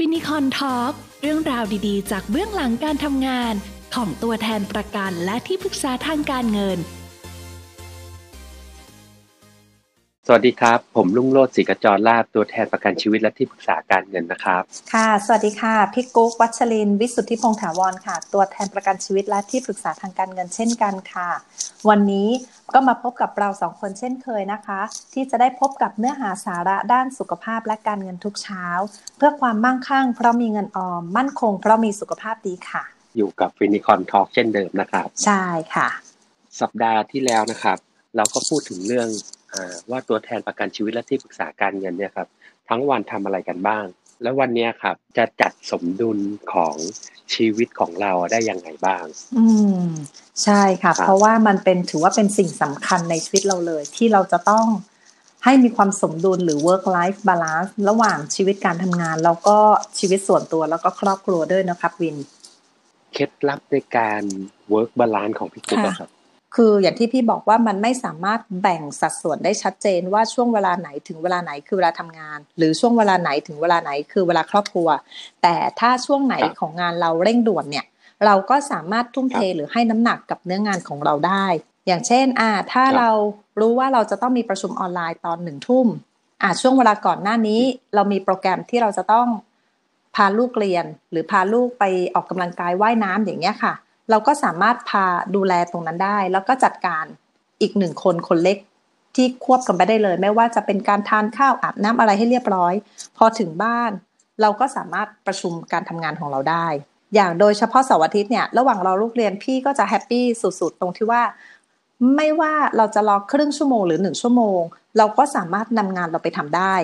Finicorn Talk เรื่องราวดีๆ จากเบื้องหลังการทำงาน ของตัวแทนประกันและที่ปรึกษาทางการเงิน สวัสดีครับ ผมลุงโรดศรีกจรลาบตัวแทนประกันชีวิตและที่ปรึกษาการเงินนะครับ ค่ะ สวัสดีค่ะ พี่กุ๊กวัชรินทร์วิสุทธิพงษ์ถาวรค่ะ ตัวแทนประกันชีวิตและที่ปรึกษาทางการเงินเช่นกันค่ะ วันนี้ก็มาพบกับเราสองคนเช่นเคยนะคะ ที่จะได้พบกับเนื้อหาสาระด้านสุขภาพและการเงินทุกเช้า เพื่อความมั่งคั่ง เพราะมีเงินออมมั่นคง เพราะมีสุขภาพดีค่ะ อยู่กับฟินิคอนทอล์กเช่นเดิมนะครับ ใช่ค่ะ สัปดาห์ที่แล้วนะครับ เราก็พูดถึงเรื่องอา ว่าตัวแทนประกันชีวิตและที่ปรึกษาการเงินเนี่ยครับทั้งวันทำอะไรกันบ้าง แล้ววันเนี้ยครับจะจัดสมดุลของชีวิตของเราได้ยังไงบ้าง อืมใช่ค่ะครับเพราะว่ามันเป็นถือว่าเป็นสิ่งสำคัญในชีวิตเราเลย ที่เราจะต้องให้มีความสมดุลหรือ work life balance ระหว่างชีวิตการทำงาน แล้วก็ชีวิตส่วนตัวแล้วก็ครอบครัวด้วยนะครับวิน เคล็ดลับในการ work balance ของพี่กุ๊กค่ะอะครับ คืออย่างที่พี่บอกว่ามันไม่สามารถแบ่งสัดส่วนได้ชัดเจนว่าช่วงเวลาไหนถึงเวลาไหนคือเวลาทำงาน หรือช่วงเวลาไหนถึงเวลาไหนคือเวลาครอบครัว แต่ถ้าช่วงไหนครับของงานเราเร่งด่วนเนี่ย เราก็สามารถทุ่มเทครับหรือให้น้ำหนักกับเนื้องานของเราได้ อย่างเช่นอ่าถ้าครับเรารู้ว่าเราจะต้องมีประชุมออนไลน์ตอนหนึ่งทุ่มอ่าช่วงเวลาก่อนหน้านี้ เรามีโปรแกรมที่เราจะต้องพาลูกเรียน หรือพาลูกไปออกกำลังกายว่ายน้ำอย่างเงี้ยค่ะ เราก็สามารถพาดูแลตรงนั้นได้ แล้วก็จัดการอีกหนึ่งคนคนเล็กที่ควบกันไปได้เลย ไม่ว่าจะเป็นการทานข้าวอาบน้ำอะไรให้เรียบร้อย พอถึงบ้าน เราก็สามารถประชุมการทำงานของเราได้ อย่างโดยเฉพาะเสาร์อาทิตย์เนี่ยระหว่างรอลูกเรียนพี่ก็จะแฮปปี้สุดๆ ตรงที่ว่า ไม่ว่าเราจะรอครึ่งชั่วโมงหรือหนึ่งชั่วโมง เราก็สามารถนำงานเราไปทำได้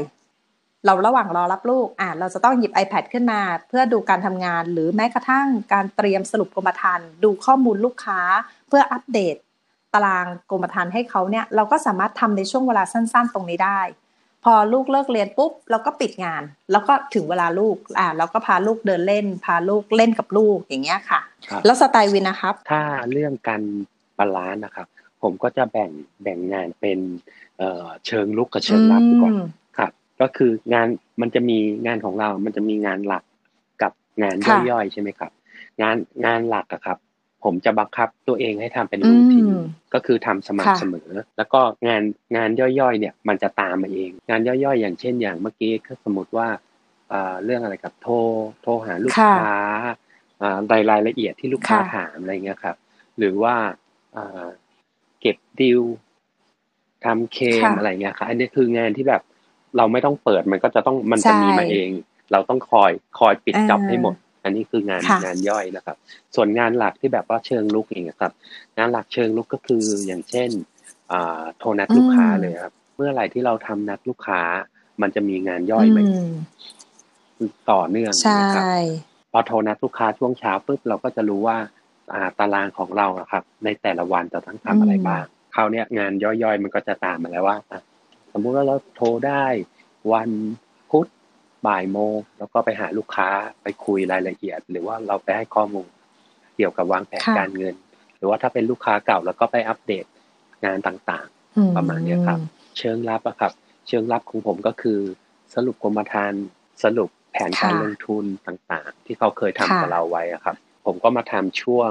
เราระหว่างรอรับลูกอ่าเราจะต้องหยิบ iPad ขึ้นมา เพื่อดูการทำงาน หรือแม้กระทั่งการเตรียมสรุปกรมธรรม์ดูข้อมูลลูกค้า เพื่ออัปเดต ตารางกรมธรรม์ให้เขาเนี่ยเราก็สามารถทำในช่วงเวลาสั้น ๆ ตรงนี้ได้ พอลูกเลิกเรียนปุ๊บเราก็ปิดงาน แล้วก็ถึงเวลาลูกอ่าเราก็พาลูกเดินเล่น พาลูกเล่นกับลูกอย่างเงี้ยค่ะครับแล้วสไตล์วินนะครับ ถ้าเรื่องการ balance นะครับผมก็จะแบ่งแบ่งงานเป็นเอ่อเชิงรุกกับเชิงรับดีกว่าอืมครับ ก็คืองานมันจะมีงานของเรา มันจะมีงานหลักกับงานค่ะย่อยๆใช่ไหมครับ งานงานหลักอะครับ ผมจะบังคับตัวเองให้ทำเป็น routine อืมก็คือทำสม่ำค่ะเสมอ แล้วก็งานงานย่อยๆ เนี่ยมันจะตามมาเอง งานย่อยๆ อย่างเช่นอย่างเมื่อกี้ก็สมมติว่าอ่าเรื่องอะไรกับโทรโทรหาลูกค่ะค้าอ่ารายรายละเอียดที่ลูกค้าค่ะถามอะไรเงี้ยครับ หรือว่าอ่าเก็บดิวทำเคมค่ะอะไรเงี้ยครับอันนี้คืองานที่แบบ เราไม่ต้องเปิดมันก็จะต้องมันจะใช่มีมาเอง เราต้องคอยคอยปิดอ่าจ็อบให้หมด อันนี้คืองานค่ะงานย่อยนะครับ ส่วนงานหลักที่แบบว่าเชิงลุกเองอะครับ งานหลักเชิงลุกก็คืออย่างเช่นอ่าโทรนัดลูกค้าอืมเลยครับ เมื่อไหร่ที่เราทำนัดลูกค้า มันจะมีงานย่อยมาอืมต่อเนื่องใช่นะครับพอโทรนัดลูกค้าช่วงเช้าปุ๊บเราก็จะรู้ว่าอ่าตารางของเราอะครับ ในแต่ละวันจะต้องทำอะไรอืมบ้างคราวเนี้ยงานย่อยๆ มันก็จะตามมาแล้วว่าอะ สมมุติว่าเราโทรได้วันพุธบ่ายโมงแล้วก็ไปหาลูกค้าไปคุยรายละเอียด หรือว่าเราไปให้ข้อมูลเกี่ยวกับวางแผนค่ะการเงิน หรือว่าถ้าเป็นลูกค้าเก่าแล้วก็ไปอัปเดตงานต่างๆอืประมาณเนี้ยครับ เชิงลับอะครับ เชิงลับของผมก็คือ สรุปกรมธรรม์สรุปแผนการค่ะลงทุนต่างๆ ที่เขาเคยทำค่ะกับเราไว้อะครับ ผมก็มาทำช่วง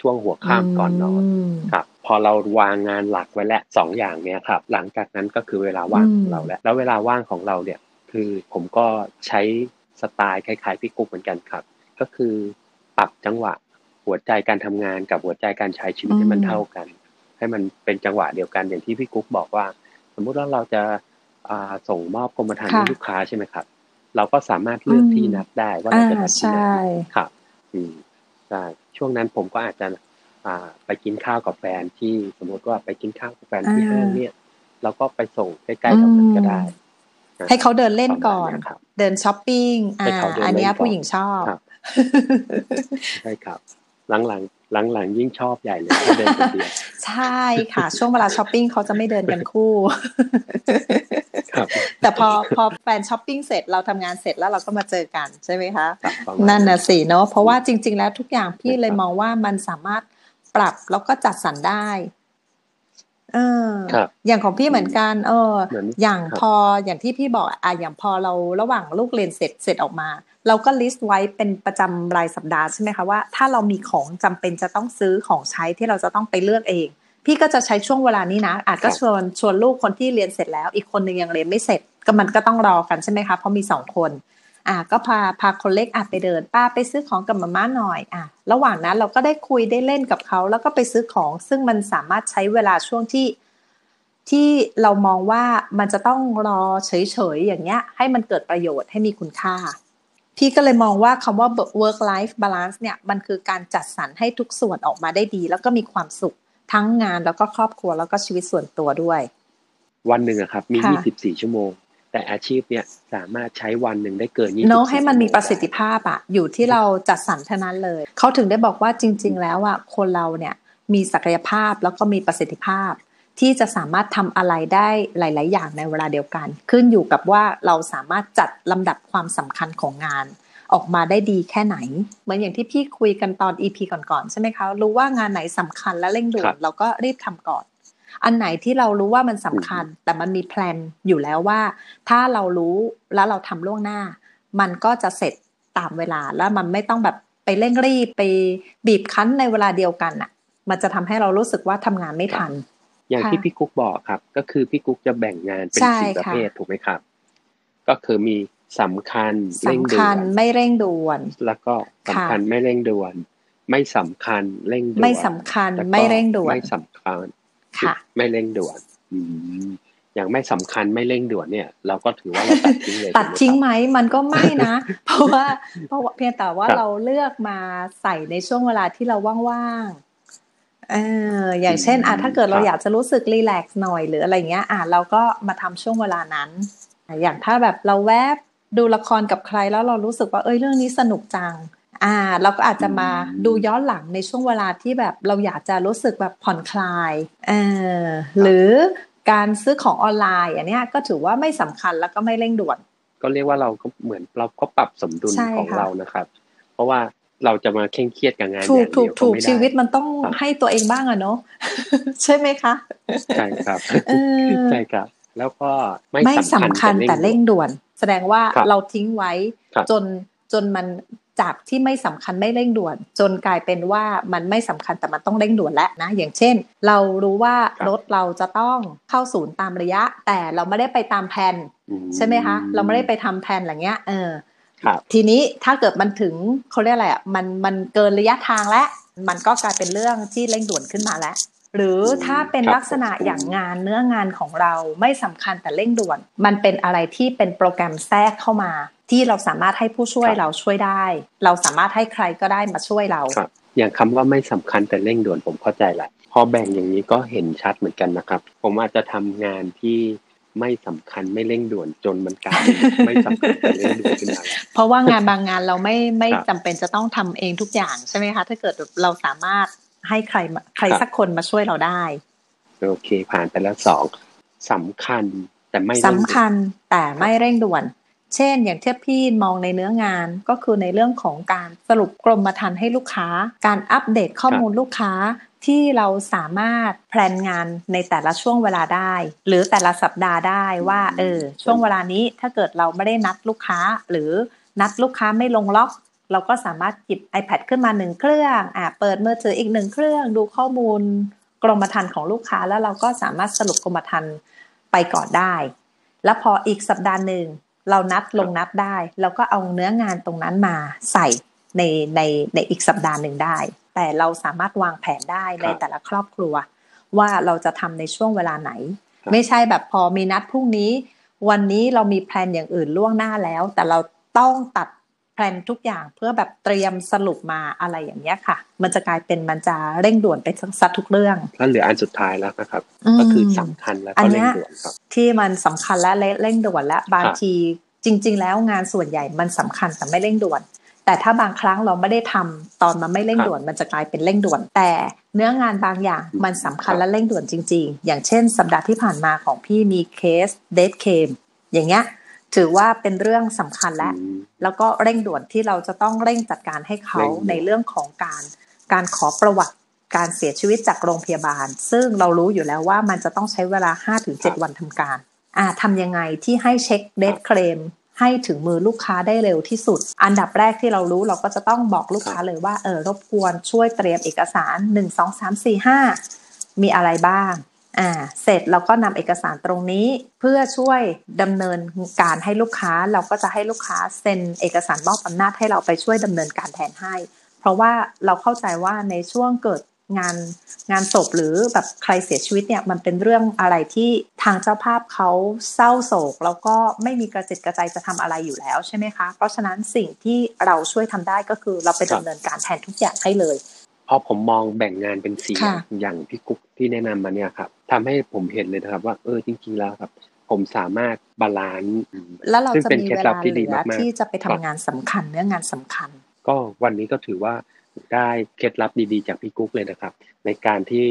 ช่วงหัวค่ำก่อนนอนมครับพอเราวางงานหลักไว้แล้วสองอย่างเนี้ยครับหลังจากนั้นก็คือเวลาว่างอืมของเราแล้วแล้วเวลาว่างของเราเนี่ยคือผมก็ใช้สไตล์คล้ายๆพี่กุ๊กเหมือนกันครับ ก็คือปรับจังหวะหัวใจการทำงานกับหัวใจการใช้ชีวิตให้มันเท่ากัน ให้มันเป็นจังหวะเดียวกันอย่างที่พี่กุ๊กบอกว่า สมมุติว่าเราจะอ่าส่งมอบกรมธรรม์ค่ะให้ลูกค้าใช่ไหมครับ เราก็สามารถเลือกที่นัดได้ว่าเราจะนัดที่ไหนอ่าใช่ครับอืมใช่ช่วงนั้นผมก็อาจจะอ่าไปกินข้าวกับแฟนที่สมมติว่าไปกินข้าวกับแฟนที่อ่าห้างเนี่ยเราก็ไปส่งใกล้ๆแถวนั้นก็ได้นะให้เขาเดินเล่นก่อนประมาณเยครับเดินช้อปปิ้งอ่าให้เขาเดินเล่นอันเนี้ยก่อนผู้หญิงชอบครับใช่ครับ หลังๆหลังๆยิ่งชอบใหญ่เลยถ้าเดินคนเดียวใช่ค่ะ ช่วงเวลาช้อปปิ้งเขาจะไม่เดินกันคู่ครับ แต่พอพอแฟนช้อปปิ้งเสร็จเราทำงานเสร็จแล้วเราก็มาเจอกันใช่ไหมคะครับประมาณนั่นน่ะสิเนาะเพราะว่าจริง ๆ แล้วทุกอย่างพี่เลยครับมองว่ามันสามารถปรับแล้วก็จัดสรรได้เออครับอย่างของพี่เหมือนกัน เออเหมือนอย่างครับพออย่างที่พี่บอกอะอย่างพอเราระหว่างลูกเรียนเสร็จเสร็จออกมา เราก็ลิสต์ไว้เป็นประจำรายสัปดาห์ใช่ไหมคะว่าถ้าเรามีของจำเป็นจะต้องซื้อของใช้ที่เราจะต้องไปเลือกเอง พี่ก็จะใช้ช่วงเวลานี้นะ อาจก็ครับชวนชวนลูกคนที่เรียนเสร็จแล้ว อีกคนหนึ่งยังเรียนไม่เสร็จ ก็มันก็ต้องรอกันใช่ไหมคะเพราะมีสองคนอะก็พาพาคนเล็กอะไปเดิน ป้าไปซื้อของกับมาม่าหน่อยอะระหว่างนั้นเราก็ได้คุยได้เล่นกับเขาแล้วก็ไปซื้อของ ซึ่งมันสามารถใช้เวลาช่วงที่ที่เรามองว่ามันจะต้องรอเฉยๆอย่างเงี้ย ให้มันเกิดประโยชน์ให้มีคุณค่า พี่ก็เลยมองว่าคำว่า work life balance เนี่ยมันคือการจัดสรรให้ทุกส่วนออกมาได้ดี แล้วก็มีความสุข ทั้งงานแล้วก็ครอบครัวแล้วก็ชีวิตส่วนตัวด้วย วันหนึ่งอะครับ มีค่ะ24 ชั่วโมง แต่อาชีพเนี่ยสามารถใช้วันหนึ่งได้เกิน24เนาะให้มันมีชั่วโงประสิทธิภาพอะอยู่ที่เราจัดสรรเท่านั้นเลย เขาถึงได้บอกว่าจริง ๆ แล้วอะคนเราเนี่ยมีศักยภาพแล้วก็มีประสิทธิภาพ ที่จะสามารถทำอะไรได้หลาย ๆ อย่างในเวลาเดียวกัน ขึ้นอยู่กับว่าเราสามารถจัดลำดับความสำคัญของงาน ออกมาได้ดีแค่ไหน เหมือนอย่างที่พี่คุยกันตอน EP ก่อนๆใช่ไหมคะ รู้ว่างานไหนสำคัญและเร่งด่วครันบเราก็รีบทำก่อน อันไหนที่เรารู้ว่ามันสำคัญ แต่มันมีแพลนอยู่แล้วว่า ถ้าเรารู้แล้วเราทำล่วงหน้า มันก็จะเสร็จตามเวลาแล้วมันไม่ต้องแบบไปเร่งรีบไปบีบคั้นในเวลาเดียวกันอะมันจะทำให้เรารู้สึกว่าทำงานไม่ทัน อย่างค่ะที่พี่กุ๊กบอกครับ ก็คือพี่กุ๊กจะแบ่งงานเป็นใช่สี่ประค่ะเภทถูกไหมครับ ก็คือมี สำคัญเร่งสำด่วคัญนไม่เร่งด่วน แล้วก็สำคัญไม่เร่งด่วน ไม่สำคัญเร่งด่วนไม่สำคัญแล้วก็ไม่เร่งด่วนไม่สำคัญค่ะ ไม่เร่งด่วนอืมอย่างไม่สำคัญไม่เร่งด่วนเนี่ย เราก็ถือว่าเราตัดทิ้งเลยตัดทิ้งถูกไหไมมมันก็ไม่นะ เพราะว่าเพราะว่าเพียงแต่ว่าครับเราเลือกมาใส่ในช่วงเวลาที่เราว่างๆเอออย่างเช่นอะถ้าเกิดเราอยากจะรู้สึกรีแลกซ์หน่อยหรืออะไรเงี้ย อะเราก็มาทำช่วงเวลานั้น อย่างถ้าแบบเราแวบ ดูละครกับใครแล้วเรารู้สึกว่าเอ้ยเรื่องนี้สนุกจัง อ่า เราก็อาจจะมาดูย้อนหลังในช่วงเวลาที่แบบเราอยากจะรู้สึกแบบผ่อนคลายเออหรือการซื้อของออนไลน์อันเนี้ยก็ถือว่าไม่สำคัญแล้วก็ไม่เร่งด่วน ก็เรียกว่าเราก็เหมือนเราก็ปรับสมดุลใช่ของค่ะเรานะครับ เพราะว่าเราจะมาเคร่งเครียดกับงานอถูกย่างถูเดีกยวก็ถูกไม่ได้ชีวิตมันต้องครับให้ตัวเองบ้างอะเนาะใช่ไหมคะใช่ครับเออใช่ครับ แล้วก็ไม่ไม่สำคัญแต่เร่งด่วนด่วนแสดงว่าครับเราทิ้งไว้ครับจนจนมันจากที่ไม่สำคัญไม่เร่งด่วน จนกลายเป็นว่ามันไม่สำคัญแต่มันต้องเร่งด่วนแล้วนะ อย่างเช่น เรารู้ว่ารถเราจะต้องเข้าศูนย์ตามระยะ แต่เราไม่ได้ไปตามแผนอืใช่ไหมคะ เราไม่ได้ไปทำแผนอะไรเงี้ยเออครับทีนี้ถ้าเกิดมันถึงเขาเรียกอะไรอะมันมันเกินระยะทางแล้วมันก็กลายเป็นเรื่องที่เร่งด่วนขึ้นมาแล้ว หรือถ้าเป็นครับลักษณะอย่างงานเนื้องานของเราไม่สำคัญแต่เร่งด่วน มันเป็นอะไรที่เป็นโปรแกรมแทรกเข้ามา ที่เราสามารถให้ผู้ช่วยเราช่วยได้ เราสามารถให้ใครก็ได้มาช่วยเราครับอย่างคำว่าไม่สำคัญแต่เร่งด่วนผมเข้าใจแหละพอแบ่งอย่างนี้ก็เห็นชัดเหมือนกันนะครับ ผมอาจจะทำงานที่ไม่สำคัญไม่เร่งด่วนจนมันกลายเป็นไม่สำคัญแต่เร่งด่วนขึ้นมาแล้วเพราะว่างานบางงานเราไม่ไม่ครับจำเป็นจะต้องทำเองทุกอย่างใช่ไหมคะ ถ้าเกิดเราสามารถ ให้ใครมาใครครับสักคนมาช่วยเราได้ โอเค ผ่านไปแล้วสองสำคัญแต่ไม่เร่งสำด่วนคัญแต่ไม่เร่งด่วน เช่น อย่างที่พี่มองในเนื้องานก็คือในเรื่องของการสรุปกรมธรรม์ให้ลูกค้า การอัปเดตข้อมูลลูกค้าที่เราสามารถแพลนงานในแต่ละช่วงเวลาได้ หรือแต่ละสัปดาห์ได้ว่าเออช่วงเวลานี้ถ้าเกิดเราไม่ได้นัดลูกค้า หรือนัดลูกค้าไม่ลงล็อก เราก็สามารถหยิบ iPad ขึ้นมาหนึ่งเครื่องอะเปิดมือถืออีกหนึ่งเครื่อง ดูข้อมูลกรมธรรม์ของลูกค้า แล้วเราก็สามารถสรุปกรมธรรม์ไปก่อนได้ แล้วพออีกสัปดาห์หนึ่งเรานัดลงนัดได้ เราก็เอาเนื้องานตรงนั้นมาใส่ในในในอีกสัปดาห์หนึ่งได้ แต่เราสามารถวางแผนได้ในแต่ละครอบครัว ว่าเราจะทำในช่วงเวลาไหนครับไม่ใช่แบบพอมีนัดพรุ่งนี้ วันนี้เรามีแพลนอย่างอื่นล่วงหน้าแล้ว แต่เราต้องตัดแพลนทุกอย่างเพื่อแบบเตรียมสรุปมาอะไรอย่างเงี้ยค่ะ มันจะกลายเป็นมันจะเร่งด่วนไปซะทุกเรื่องแล้วเหลืออันสุดท้ายแล้วนะครับ ก็คือสำคัญแล้วก็เร่งยด่วนครับ อันเนี้ยที่มันสำคัญและเร่งด่วนและบางครับทีจริง ๆ แล้วงานส่วนใหญ่มันสำคัญแต่ไม่เร่งด่วน แต่ถ้าบางครั้งเราไม่ได้ทำตอนมันไม่เร่งด่วน มันจะกลายเป็นเร่งด่วน แต่เนื้องานบางอย่างมันสำคัญและเร่งด่วนจริง ๆ อย่างเช่น สัปดาห์ที่ผ่านมาของพี่มีเคสเดทเคมอย่างเงี้ย ถือว่าเป็นเรื่องสำคัญและอืมแล้วก็เร่งด่วนที่เราจะต้องเร่งจัดการให้เขาเร่งด่วนในเรื่องของการการขอประวัติการเสียชีวิตจากโรงพยาบาล ซึ่งเรารู้อยู่แล้วว่ามันจะต้องใช้เวลา 5-7 วันทำการอ่าทำยังไงที่ให้เช็คเดทเคลมให้ถึงมือลูกค้าได้เร็วที่สุด อันดับแรกที่เรารู้เราก็จะต้องบอกลูกค้าเลยว่าเออรบกวนช่วยเตรียมเอกสาร 1 2 3 4 5 มีอะไรบ้าง อ่าเสร็จเราก็นำเอกสารตรงนี้เพื่อช่วยดำเนินการให้ลูกค้าเราก็จะให้ลูกค้าเซ็นเอกสารมอบอำนาจให้เราไปช่วยดำเนินการแทนให้ เพราะว่าเราเข้าใจว่าในช่วงเกิดงานงานศพหรือแบบใครเสียชีวิตเนี่ยมันเป็นเรื่องอะไรที่ทางเจ้าภาพเขาเศร้าโศก แล้วก็ไม่มีกระจิตกระใจจะทำอะไรอยู่แล้วใช่ไหมคะ เพราะฉะนั้นสิ่งที่เราช่วยทำได้ก็คือเราไปดำเนินการแทนทุกอย่างใให้เลยพอผมมองแบ่งงานเป็นสีอย่างพี่กุ๊กที่แนะนำมาเนี่ยครับ ทำให้ผมเห็นเลยนะครับ ว่าเออจริงๆแล้วครับ ผมสามารถ balance แล้วเราจะมีเวลาเหลือที่จะไปทำงานสำคัญเนื้องานสำคัญ ก็วันนี้ก็ถือว่าได้เคล็ดลับดีๆ จากพี่กุ๊กเลยนะครับ ในการที่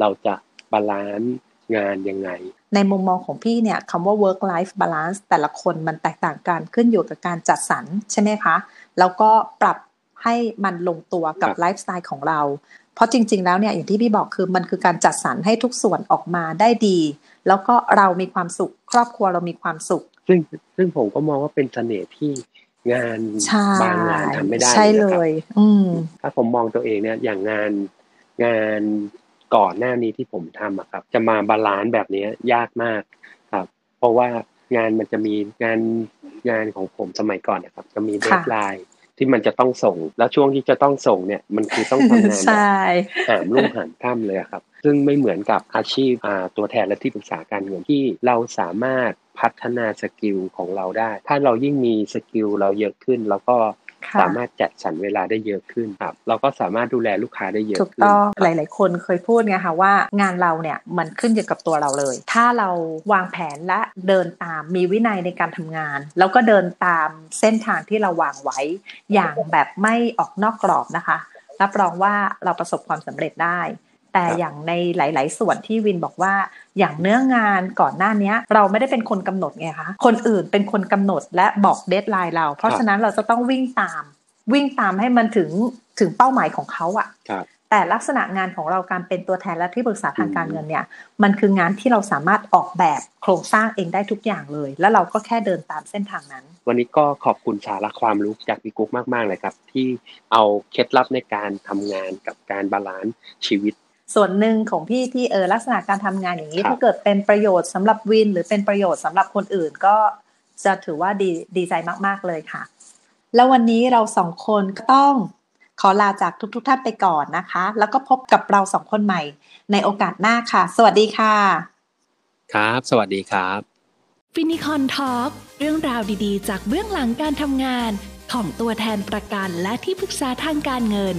เราจะ balance งานยังไง ในมุมมองของพี่เนี่ยคำว่า work life balance แต่ละคนมันแตกต่างกันขึ้นอยู่กับการจัดสรรใช่ไหมคะ แล้วก็ปรับ ให้มันลงตัวกับไลฟ์สไตล์ของเรา เพราะจริง ๆ แล้วเนี่ยอย่างที่พี่บอกคือมันคือการจัดสรรให้ทุกส่วนออกมาได้ดี แล้วก็เรามีความสุข ครอบครัวเรามีความสุข ซึ่งซึ่งผมก็มองว่าเป็นเสน่ห์ที่งานบางงานทำไม่ได้ใช่เลย อืมถ้าผมมองตัวเองเนี่ยอย่างงานงานก่อนหน้านี้ที่ผมทำอะครับ จะมา balance แบบนี้ยากมากครับ เพราะว่างานมันจะมีงานงานของผมสมัยก่อนนะครับ จะมี deadline ที่มันจะต้องส่ง แล้วช่วงที่จะต้องส่งเนี่ยมันคือต้องทำงานแบบหามรุ่งหามค่ำเลยครับ ซึ่งไม่เหมือนกับอาชีพตัวแทนและที่ปรึกษาการเงินที่เราสามารถพัฒนา skill ของเราได้ ถ้าเรายิ่งมี skill เราเยอะขึ้น แล้วก็ สามารถจัดสรรเวลาได้เยอะขึ้นครับเราก็สามารถดูแลลูกค้าได้เยอะขึ้นถูกต้องหลาย ๆ คนเคยพูดไงคะว่างานเราเนี่ยมันขึ้นอยู่กับตัวเราเลย ถ้าเราวางแผนและเดินตามมีวินัยในการทำงาน แล้วก็เดินตามเส้นทางที่เราวางไว้ อย่างแบบไม่ออกนอกกรอบนะคะ รับรองว่าเราประสบความสำเร็จได้ แต่อย่างในหลาย ๆ ส่วนที่วินบอกว่า อย่างเนื้องานก่อนหน้านี้เราไม่ได้เป็นคนกำหนดไงคะคนอื่นเป็นคนกำหนดและบอกเดทไลน์เรา เพราะฉะนั้นเราจะต้องวิ่งตาม วิ่งตามให้มันถึงถึงเป้าหมายของเขาอ่ะแต่ลักษณะงานของเราการเป็นตัวแทนและที่ปรึกษาทางการเงินเนี่ย มันคืองานที่เราสามารถออกแบบโครงสร้างเองได้ทุกอย่างเลย แล้วเราก็แค่เดินตามเส้นทางนั้น วันนี้ก็ขอบคุณสาระความรู้จากพี่กุ๊กมาก ๆ เลยครับ ที่เอาเคล็ดลับในการทำงานกับการ balance ชีวิต ส่วนหนึ่งของพี่ที่เออลักษณะการทำงานอย่างนี้ ถ้าเกิดเป็นประโยชน์สำหรับวิน หรือเป็นประโยชน์สำหรับคนอื่นก็จะถือว่าดีดีใจมาก ๆ เลยค่ะ แล้ววันนี้เราสองคนก็ต้องขอลาจากทุกๆทท่านไปก่อนนะคะ แล้วก็พบกับเราสองคนใหม่ในโอกาสหน้าค่ะ สวัสดีค่ะ ครับ สวัสดีครับฟินิคอนทอล์กเรื่องราวดีๆ จากเบื้องหลังการทำงานของตัวแทนประกันและที่ปรึกษาทางการเงิน